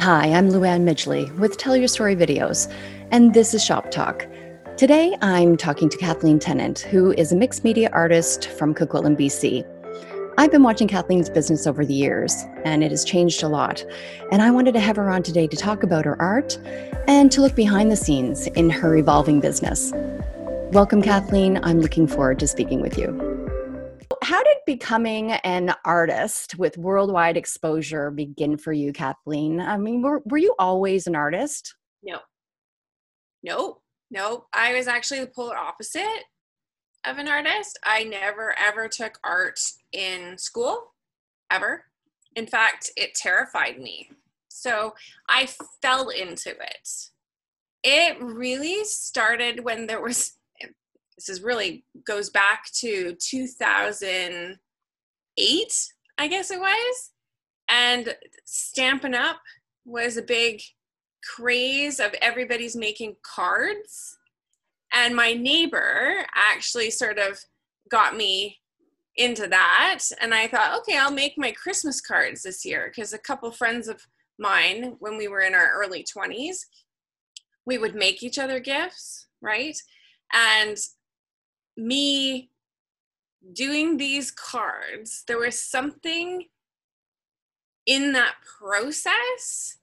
Hi, I'm Luann Midgley with Tell Your Story Videos, and this is Shop Talk. Today I'm talking to Kathleen Tennant, who is a mixed media artist from Coquitlam, BC. I've been watching Kathleen's business over the years, and it has changed a lot. And I wanted to have her on today to talk about her art and to look behind the scenes in her evolving business. Welcome, Kathleen. I'm looking forward to speaking with you. How did becoming an artist with worldwide exposure begin for you, Kathleen? I mean, were, were you always an artist? No. No, no. I was actually the polar opposite of an artist. I never ever took art in school, ever. In fact, it terrified me. So I fell into it. It really started when there was, this is really goes back to 2008, I guess it was. And Stampin' Up was a big craze of everybody's making cards and my neighbor actually sort of got me into that. And I thought, okay, I'll make my Christmas cards this year because a couple friends of mine, when we were in our early 20s, we would make each other gifts, right? And me doing these cards, there was something in that process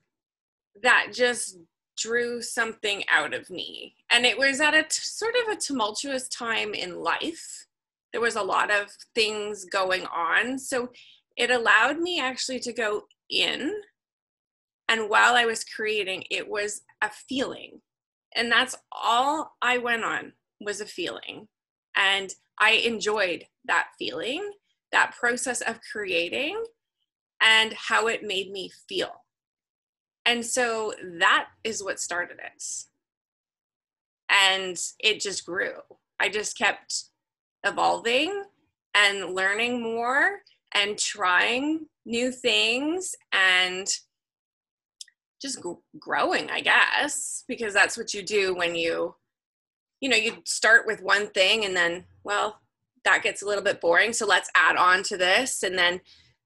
that just drew something out of me. And it was at a t- sort of a tumultuous time in life. There was a lot of things going on. So it allowed me actually to go in. And while I was creating, it was a feeling. And that's all I went on was a feeling. And I enjoyed that feeling, that process of creating, and how it made me feel and so that is what started it. And it just grew. I just kept evolving and learning more and trying new things and just growing, I guess, because that's what you do when you, you know, you start with one thing and then, well, that gets a little bit boring. So let's add on to this. And then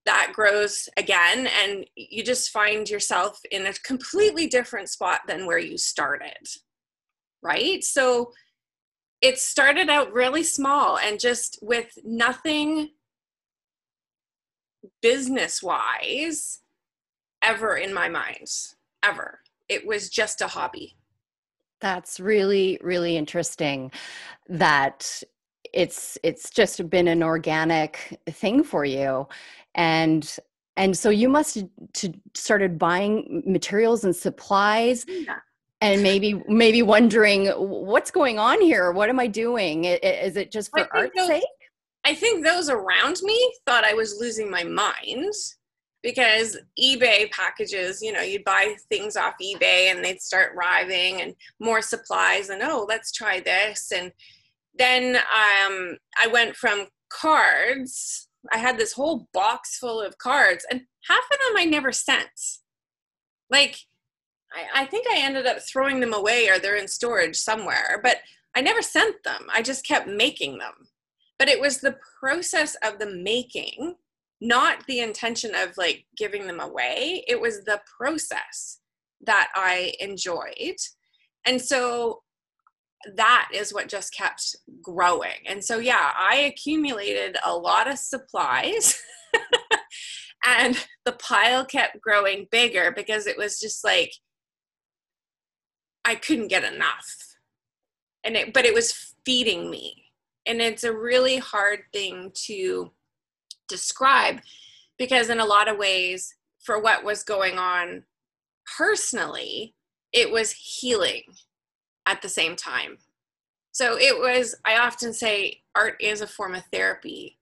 that grows again and you just find yourself in a completely different spot than where you started right so it started out really small and just with nothing business wise ever in my mind ever it was just a hobby that's really really interesting that it's it's just been an organic thing for you. And and so you must to started buying materials and supplies yeah. and maybe maybe wondering what's going on here? What am i doing? Is it just for art's those, sake? I think those around me thought i was losing my mind because ebay packages you know you'd buy things off ebay and they'd start arriving and more supplies and oh let's try this and then um, i went from cards I had this whole box full of cards, and half of them I never sent. Like, I, I think I ended up throwing them away or they're in storage somewhere, but I never sent them. I just kept making them. But it was the process of the making, not the intention of like giving them away. It was the process that I enjoyed. And so that is what just kept growing. And so, yeah, I accumulated a lot of supplies. and the pile kept growing bigger because it was just like I couldn't get enough. And it but it was feeding me. And it's a really hard thing to describe because in a lot of ways for what was going on personally, it was healing at the same time. So it was, I often say, art is a form of therapy.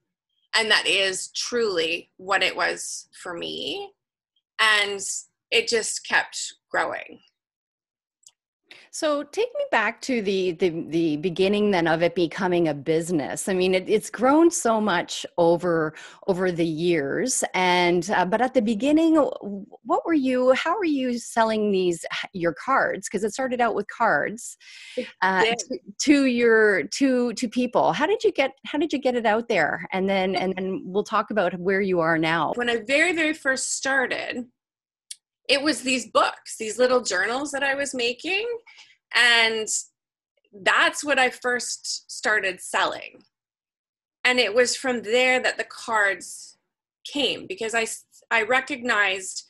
And that is truly what it was for me. And it just kept growing. So take me back to the, the the beginning then of it becoming a business. I mean, it, it's grown so much over over the years, and uh, but at the beginning, what were you? How were you selling these your cards? Because it started out with cards uh, to, to, your to to people. How did you get How did you get it out there? And then and then we'll talk about where you are now. When I very very first started, it was these books, these little journals that I was making. And that's what I first started selling. And it was from there that the cards came because I, I recognized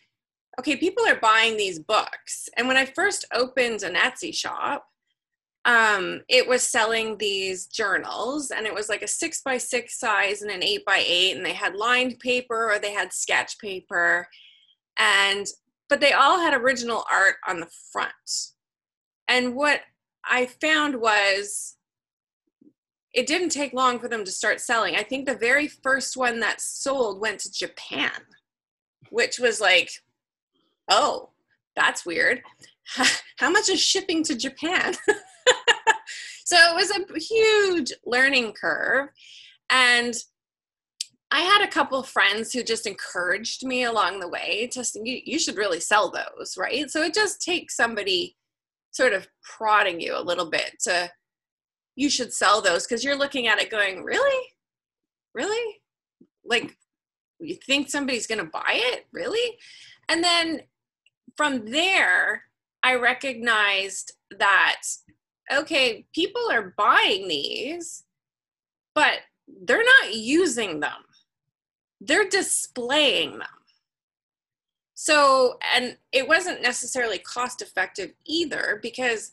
okay, people are buying these books. And when I first opened an Etsy shop, um, it was selling these journals and it was like a six by six size and an eight by eight and they had lined paper or they had sketch paper and but they all had original art on the front and what i found was it didn't take long for them to start selling i think the very first one that sold went to japan which was like oh that's weird how much is shipping to japan so it was a huge learning curve. And I had a couple friends who just encouraged me along the way to you, you should really sell those, right? So it just takes somebody sort of prodding you a little bit to you should sell those because you're looking at it going, really? Really? Like you think somebody's going to buy it? Really? And then from there, I recognized that okay, people are buying these, but they're not using them, they're displaying them. So, and it wasn't necessarily cost effective either because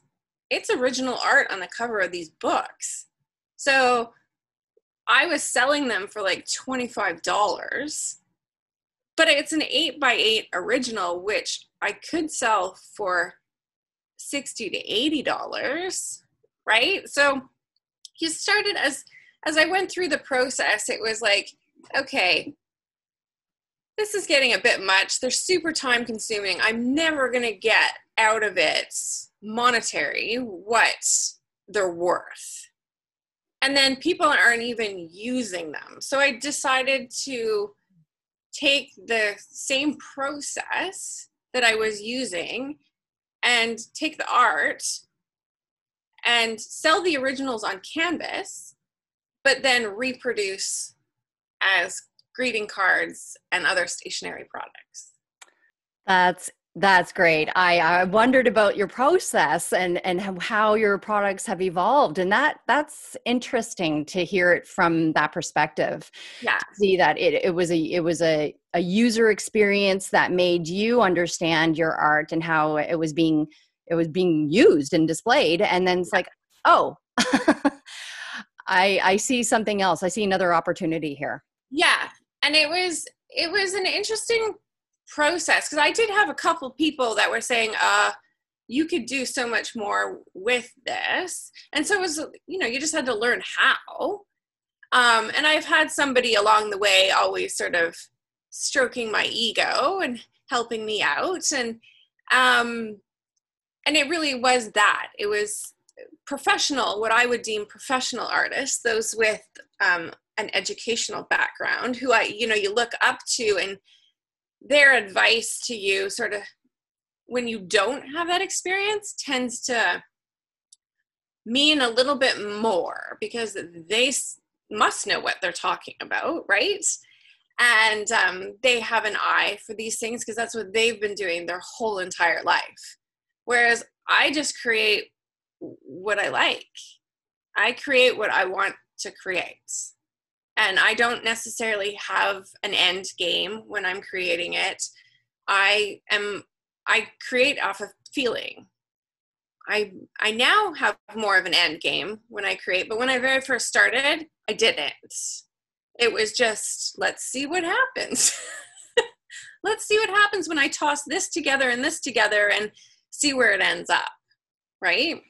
it's original art on the cover of these books. So, I was selling them for like $25, but it's an 8 by 8 original, which I could sell for 60 to 80 dollars right so you started as as i went through the process it was like okay this is getting a bit much. They're super time consuming. I'm never going to get out of it monetary what they're worth. And then people aren't even using them. So i decided to take the same process that i was using and take the art and sell the originals on canvas, but then reproduce as greeting cards and other stationery products. That's that's great. I, I wondered about your process and and how your products have evolved, and that that's interesting to hear it from that perspective. Yeah, see that it it was a it was a a user experience that made you understand your art and how it was being it was being used and displayed, and then it's like, oh, I I see something else. I see another opportunity here. Yeah, and it was it was an interesting process because I did have a couple people that were saying, uh, you could do so much more with this. And so it was, you know, you just had to learn how. Um, and I've had somebody along the way always sort of stroking my ego and helping me out. And um, and it really was that. It was professional, what I would deem professional artists, those with um, an educational background who I, you know, you look up to and their advice to you sort of when you don't have that experience tends to mean a little bit more because they must know what they're talking about right? And um, they have an eye for these things because that's what they've been doing their whole entire life. Whereas i just create what i like. I create what i want to create and I don't necessarily have an end game when I'm creating it. I am I create off of feeling. I I now have more of an end game when I create, but when I very first started, I didn't. It was just let's see what happens. let's see what happens when I toss this together and this together and see where it ends up. Right?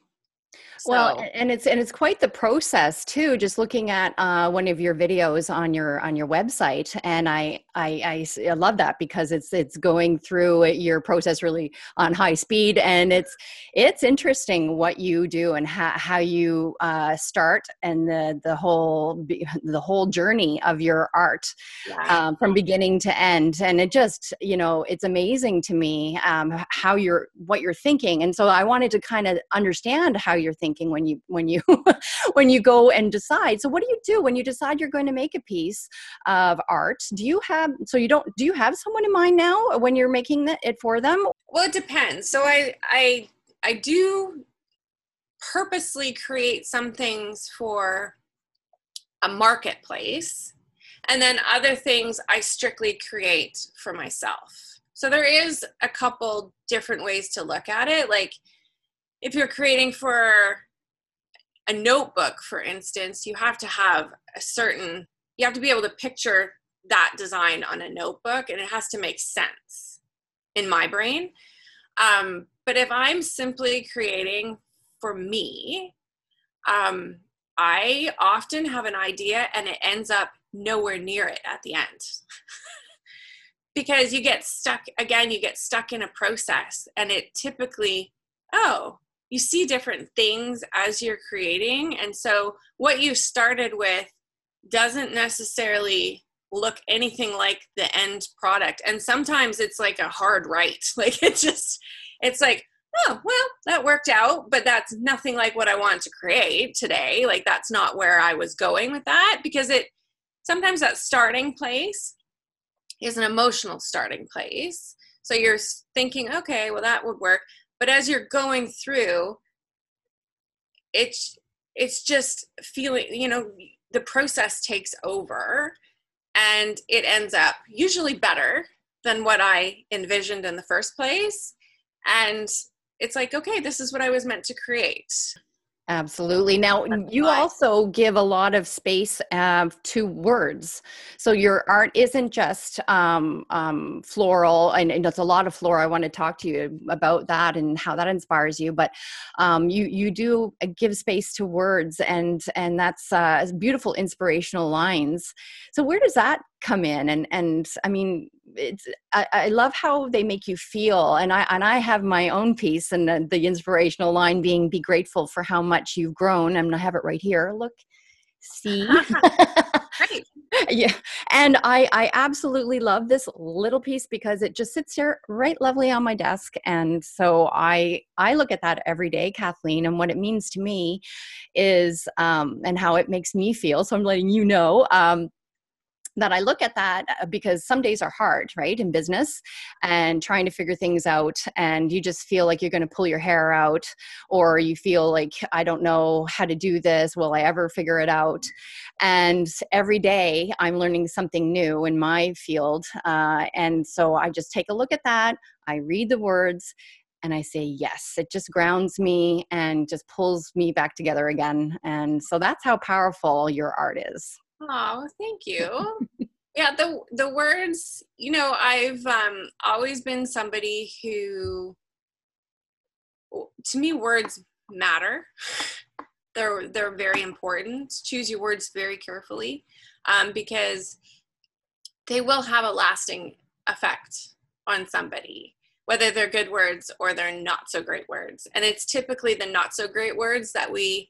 So. Well, and it's and it's quite the process too. Just looking at uh, one of your videos on your on your website, and I, I I love that because it's it's going through your process really on high speed, and it's it's interesting what you do and how how you uh, start and the the whole the whole journey of your art yeah. um, from beginning to end, and it just you know it's amazing to me um, how you're what you're thinking, and so I wanted to kind of understand how you're thinking thinking when you when you when you go and decide. So what do you do when you decide you're going to make a piece of art? Do you have so you don't do you have someone in mind now when you're making it for them? Well it depends. So i i i do purposely create some things for a marketplace and then other things i strictly create for myself. So there is a couple different ways to look at it. Like if you're creating for a notebook for instance you have to have a certain you have to be able to picture that design on a notebook and it has to make sense in my brain. Um, but if i'm simply creating for me um, i often have an idea and it ends up nowhere near it at the end. Because you get stuck again you get stuck in a process and it typically oh you see different things as you're creating and so what you started with doesn't necessarily look anything like the end product and sometimes it's like a hard right like it just it's like oh well that worked out but that's nothing like what i want to create today like that's not where i was going with that because it sometimes that starting place is an emotional starting place. So you're thinking, okay, well that would work. But as you're going through, it's it's just feeling, you know, the process takes over and it ends up usually better than what I envisioned in the first place. And it's like, okay, this is what I was meant to create. Absolutely. Now, you also give a lot of space uh, to words. So your art isn't just um, um, floral, and, and it's a lot of floral. I want to talk to you about that and how that inspires you. But um, you you do uh, give space to words, and and that's uh, beautiful, inspirational lines. So where does that come in and and i mean it's I, I, love how they make you feel and i and i have my own piece and the, the inspirational line being be grateful for how much you've grown i'm gonna have it right here look see? Yeah and i i absolutely love this little piece because it just sits here right lovely on my desk and so i i look at that every day kathleen and what it means to me is um and how it makes me feel so i'm letting you know um that I look at that uh, because some days are hard, right, in business and trying to figure things out. And you just feel like you're going to pull your hair out, or you feel like, I don't know how to do this. Will I ever figure it out? And every day I'm learning something new in my field. Uh, and so I just take a look at that, I read the words, and I say yes. It just grounds me and just pulls me back together again. And so that's how powerful your art is. Oh, thank you. yeah, the the words, you know, I've um always been somebody who to me words matter. They're they're very important. Choose your words very carefully um, because they will have a lasting effect on somebody, whether they're good words or they're not so great words. And it's typically the not so great words that we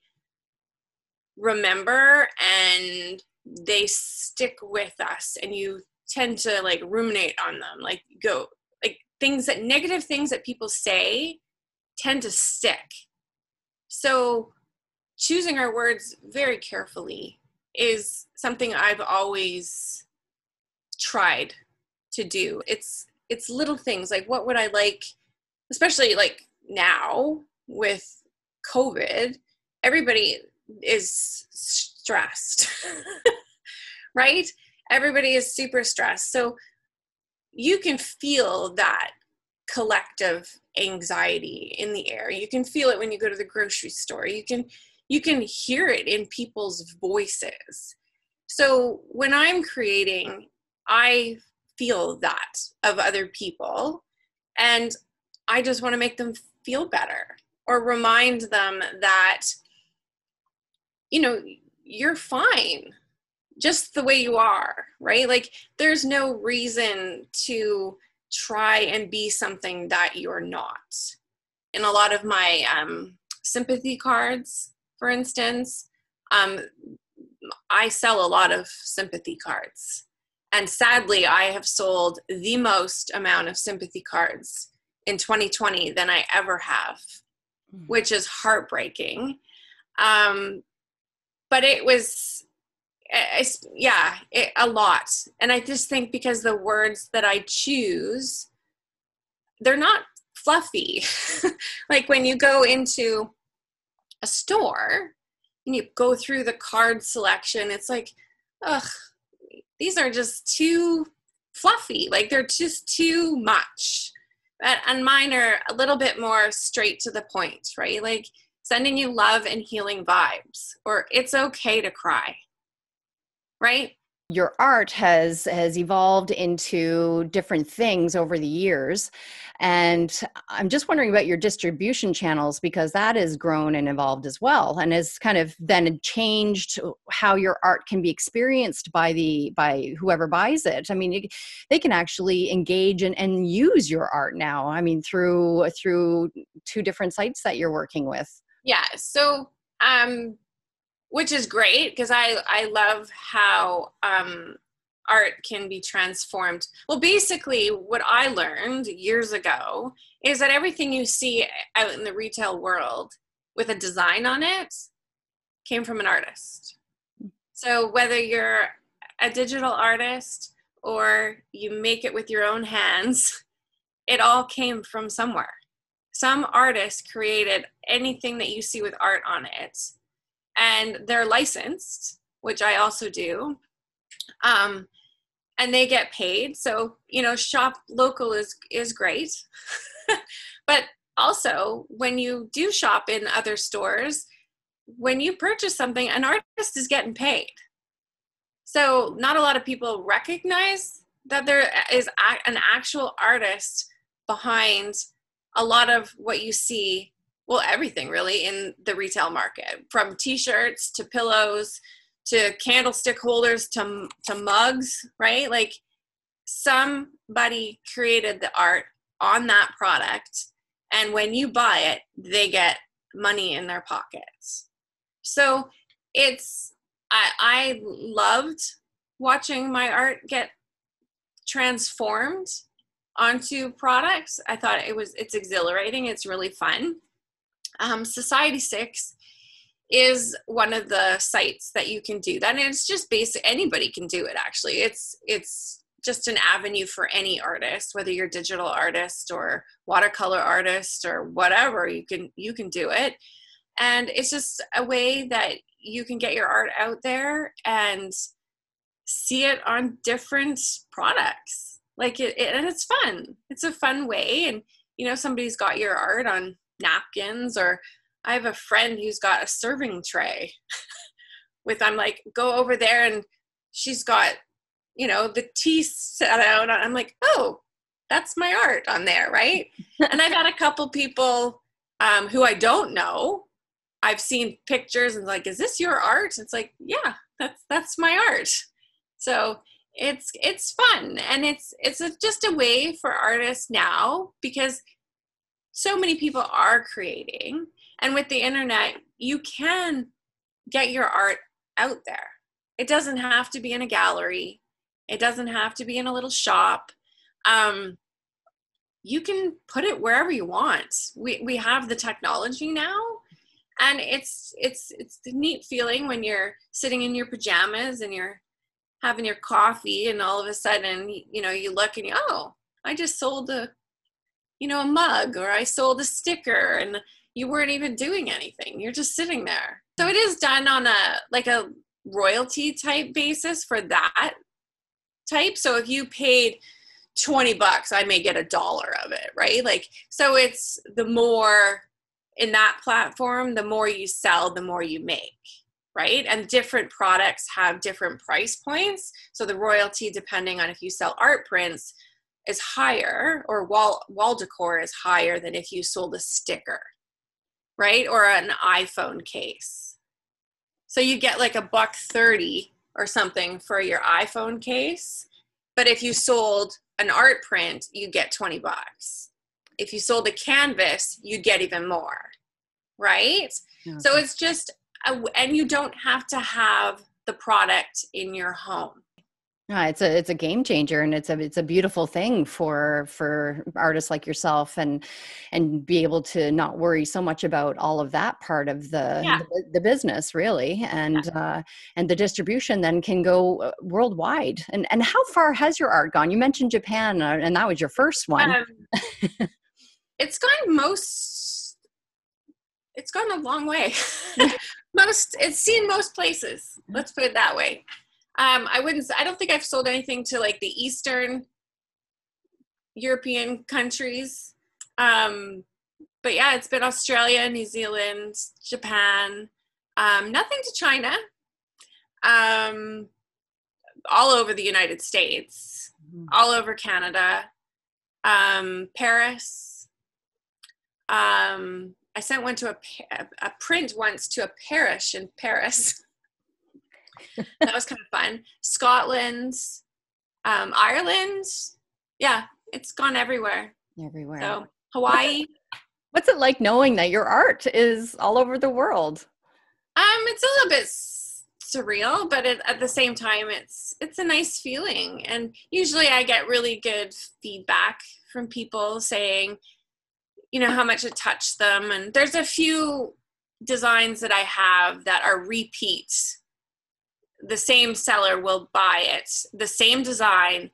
remember and they stick with us and you tend to like ruminate on them like go like things that negative things that people say tend to stick. So choosing our words very carefully is something i've always tried to do. It's it's little things like what would i like especially like now with covid everybody is stressed, right? Everybody is super stressed. So you can feel that collective anxiety in the air. You can feel it when you go to the grocery store. You can you can hear it in people's voices. So when I'm creating, I feel that of other people and I just want to make them feel better or remind them that you know you're fine just the way you are, right? Like there's no reason to try and be something that you're not. In a lot of my um, sympathy cards, for instance, um, I sell a lot of sympathy cards. And sadly, I have sold the most amount of sympathy cards in 2020 than I ever have mm-hmm. which is heartbreaking. Um, but it was, yeah, it, a lot. And I just think because the words that I choose, they're not fluffy. like when you go into a store and you go through the card selection, it's like, ugh, these are just too fluffy. Like they're just too much. But, and mine are a little bit more straight to the point, right? Like sending you love and healing vibes, or it's okay to cry, right? your art has has evolved into different things over the years. And i'm just wondering about your distribution channels because that has grown and evolved as well and has kind of then changed how your art can be experienced by the by whoever buys it. I mean they can actually engage and, and use your art now i mean through through two different sites that you're working with. Yeah so um which is great because I I love how um, art can be transformed. Well, basically, what I learned years ago is that everything you see out in the retail world with a design on it came from an artist. So whether you're a digital artist or you make it with your own hands, it all came from somewhere. Some artist created anything that you see with art on it and they're licensed, which I also do. Um, and they get paid. So, you know, shop local is is great. but also, when you do shop in other stores, when you purchase something, an artist is getting paid. So, not a lot of people recognize that there is an actual artist behind a lot of what you see well everything really in the retail market from t-shirts to pillows to candlestick holders to to mugs right? Like somebody created the art on that product and when you buy it they get money in their pockets. So it's i i loved watching my art get transformed onto products. I thought it was it's exhilarating it's really fun um, Society6 is one of the sites that you can do that and it's just basic anybody can do it actually. It's it's just an avenue for any artist whether you're digital artist or watercolor artist or whatever you can you can do it. And it's just a way that you can get your art out there and see it on different products. Like it, it and it's fun. It's a fun way and you know somebody's got your art on napkins or I have a friend who's got a serving tray with I'm like go over there and she's got you know the tea set out I'm like oh that's my art on there right? And I've had a couple people um, who I don't know. I've seen pictures and like is this your art? It's like yeah that's that's my art. So it's it's fun and it's it's a, just a way for artists now because so many people are creating and with the internet you can get your art out there. It doesn't have to be in a gallery. It doesn't have to be in a little shop. Um, you can put it wherever you want. We, we have the technology now and it's it's it's the neat feeling when you're sitting in your pajamas and you're having your coffee and all of a sudden you know you look and you oh i just sold a you know, a mug or I sold a sticker and you weren't even doing anything. You're just sitting there. So it is done on a like a royalty type basis for that type. So if you paid 20 bucks, I may get a dollar of it, right? Like so it's the more in that platform, the more you sell, the more you make right? And different products have different price points. So the royalty, depending on if you sell art prints, is higher or wall wall decor is higher than if you sold a sticker right? Or an iphone case. So you get like a buck 30 or something for your iphone case but if you sold an art print you get 20 bucks. If you sold a canvas you get even more right? Okay. so it's just a, and you don't have to have the product in your home Yeah, it's a it's a game changer, and it's a it's a beautiful thing for for artists like yourself, and and be able to not worry so much about all of that part of the Yeah. the, the business, really, and uh, and the distribution then can go uh, worldwide. And and how far has your art gone? You mentioned Japan, uh, and that was your first one. Um, it's gone most. It's gone a long way. most it's seen most places. Let's put it that way. Um, I wouldn't. I don't think I've sold anything to like the Eastern European countries. Um, but yeah, it's been Australia, New Zealand, Japan. Um, nothing to China. Um, all over the United States, Mhm. all over Canada, um, Paris. Um, I sent one to a, a print once to a parish in Paris. that was kind of fun. Scotland, um, Ireland. Yeah, it's gone everywhere. Everywhere. So Hawaii. What's it like knowing that your art is all over the world? Um, it's a little bit surreal, but it, at the same time, it's it's a nice feeling. And usually, I get really good feedback from people saying, you know, how much it touched them. And there's a few designs that I have that are repeats. The same seller will buy it, the same design,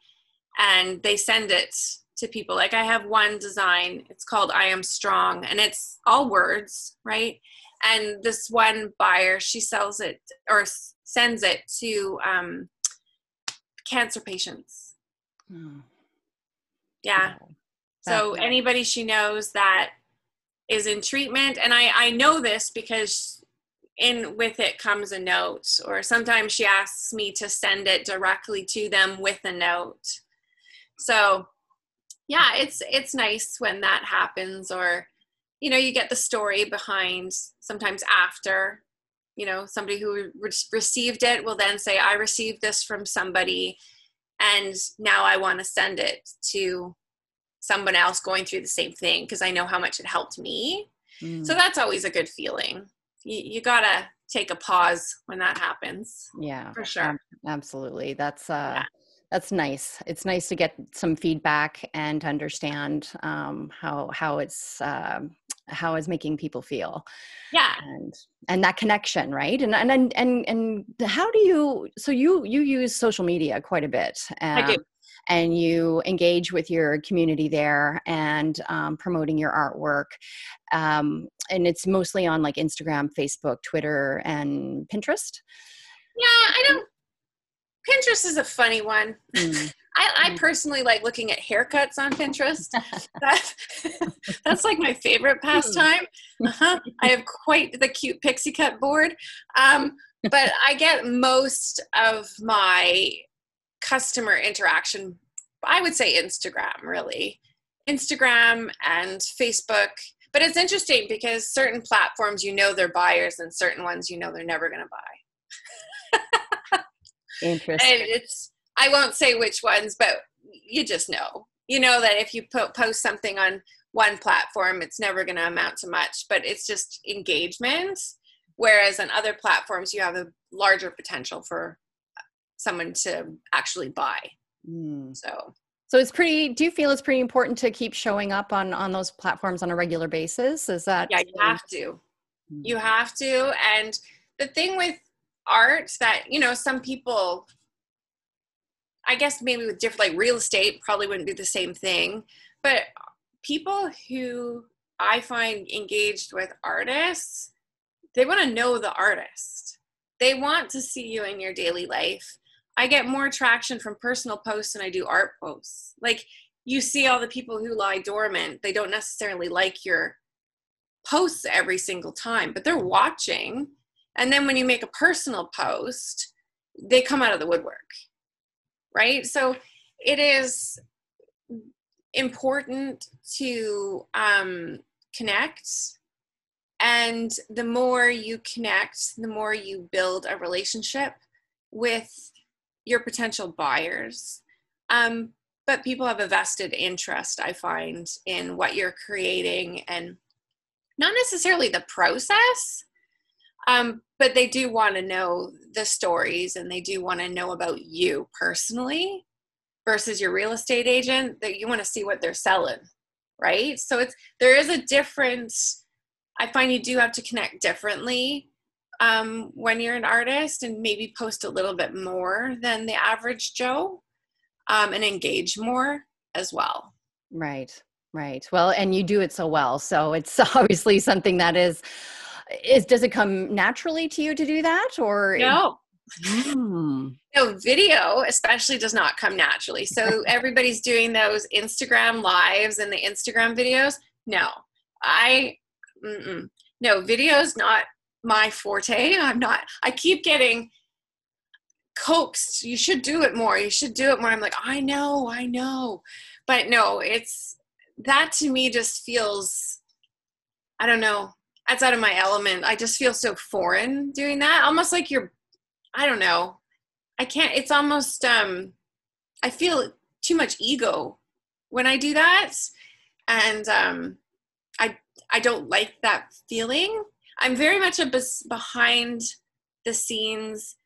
and they send it to people. Like I have one design, it's called I Am Strong, and it's all words, right? and this one buyer she sells it or sends it to um, cancer patients Hmm. yeah Wow. so anybody she knows that is in treatment and i i know this because in with it comes a note or sometimes she asks me to send it directly to them with a note. So yeah it's it's nice when that happens or you know you get the story behind sometimes after you know somebody who re- received it will then say i received this from somebody and now i want to send it to someone else going through the same thing because i know how much it helped me. Mm. so that's always a good feeling you, you gotta take a pause when that happens. Yeah for sure. Ab- absolutely. That's uh Yeah. that's nice. It's nice to get some feedback and to understand um how how it's um how it's making people feel. Yeah. And and that connection right? And and and and, and how do you so you you use social media quite a bit i do. um, and you engage with your community there and um, promoting your artwork um, and it's mostly on like instagram facebook twitter and pinterest yeah i don't pinterest is a funny one Mm. I, I Mm. personally like looking at haircuts on Pinterest. that, that's like my favorite pastime. Uh-huh. I have quite the cute pixie cut board. Um, but I get most of my customer interaction, I would say Instagram, really. Instagram and Facebook. But it's interesting because certain platforms you know they're buyers and certain ones you know they're never going to buy. interesting and it's i won't say which ones but you just know you know that if you po- post something on one platform it's never going to amount to much but it's just engagement whereas on other platforms you have a larger potential for someone to actually buy Mm. so So it's pretty. Do you feel it's pretty important to keep showing up on on those platforms on a regular basis? Is that yeah you have to Mm. you have to and the thing with art that you know some people i guess maybe with different like real estate probably wouldn't be the same thing but people who i find engaged with artists they want to know the artist they want to see you in your daily life i get more traction from personal posts than i do art posts like you see all the people who lie dormant they don't necessarily like your posts every single time, but they're watching. And then when you make a personal post, they come out of the woodwork, right? So it is important to um, connect. And the more you connect, the more you build a relationship with your potential buyers. Um, but people have a vested interest, I find, in what you're creating and not necessarily the process Um, but they do want to know the stories and they do want to know about you personally versus your real estate agent that you want to see what they're selling right so it's there is a difference i find you do have to connect differently um, when you're an artist and maybe post a little bit more than the average joe um, and engage more as well. Right right. Well and you do it so well. So it's obviously something that is is does it come naturally to you to do that or? No. Mm. no video especially does not come naturally. So everybody's doing those instagram lives and the instagram videos? No. I mm-mm. no videos not my forte i'm not i keep getting coaxed you should do it more you should do it more i'm like i know i know but no it's that to me just feels i don't know that's out of my element. I just feel so foreign doing that. Almost like you're I don't know. I can't it's almost um I feel too much ego when I do that. And um I I don't like that feeling. I'm very much a bes- behind the scenes.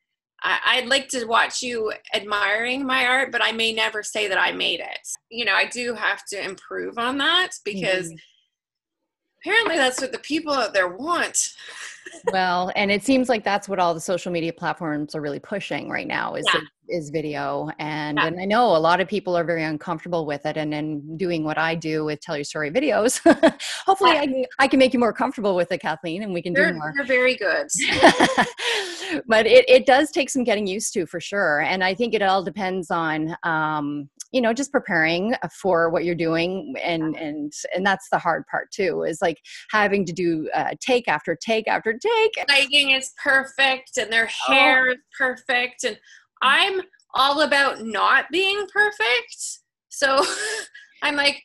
I, would like to watch you admiring my art, but I may never say that I made it. You know, I do have to improve on that because mm-hmm apparently that's what the people out there want well and it seems like that's what all the social media platforms are really pushing right now is yeah. is video and yeah. and i know a lot of people are very uncomfortable with it and then doing what i do with tell your story videos hopefully yeah. I, can, I can make you more comfortable with it kathleen and we can you're, do more you're very good but it, it does take some getting used to for sure and i think it all depends on um, you know just preparing for what you're doing and and and that's the hard part too is like having to do uh, take after take after take. Lighting is perfect and their oh. hair oh. is perfect and i'm all about not being perfect. So i'm like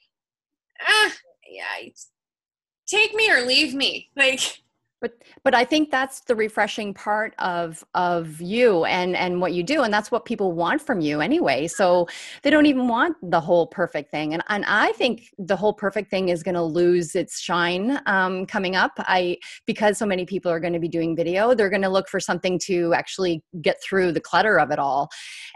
ah, yeah take me or leave me. Like but but i think that's the refreshing part of of you and and what you do and that's what people want from you anyway. So they don't even want the whole perfect thing and and i think the whole perfect thing is going to lose its shine um, coming up. I because so many people are going to be doing video they're going to look for something to actually get through the clutter of it all.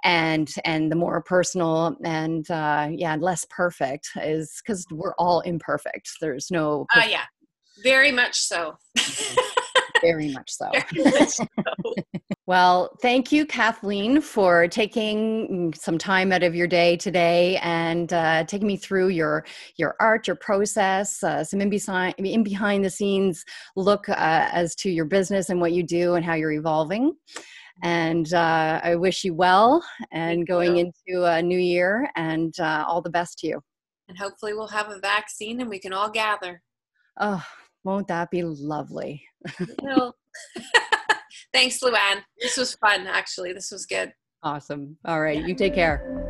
And and the more personal and uh yeah less perfect is because we're all imperfect. There's no uh, yeah very much so. Very much so. Very much so. well, thank you, Kathleen, for taking some time out of your day today and uh, taking me through your your art, your process, uh, some in behind in behind the scenes look uh, as to your business and what you do and how you're evolving. And uh, I wish you well and going into a new year and uh, all the best to you. And hopefully, we'll have a vaccine and we can all gather. Oh, won't that be lovely? Thanks, Luann. This was fun, actually. This was good. Awesome. All right. You take care.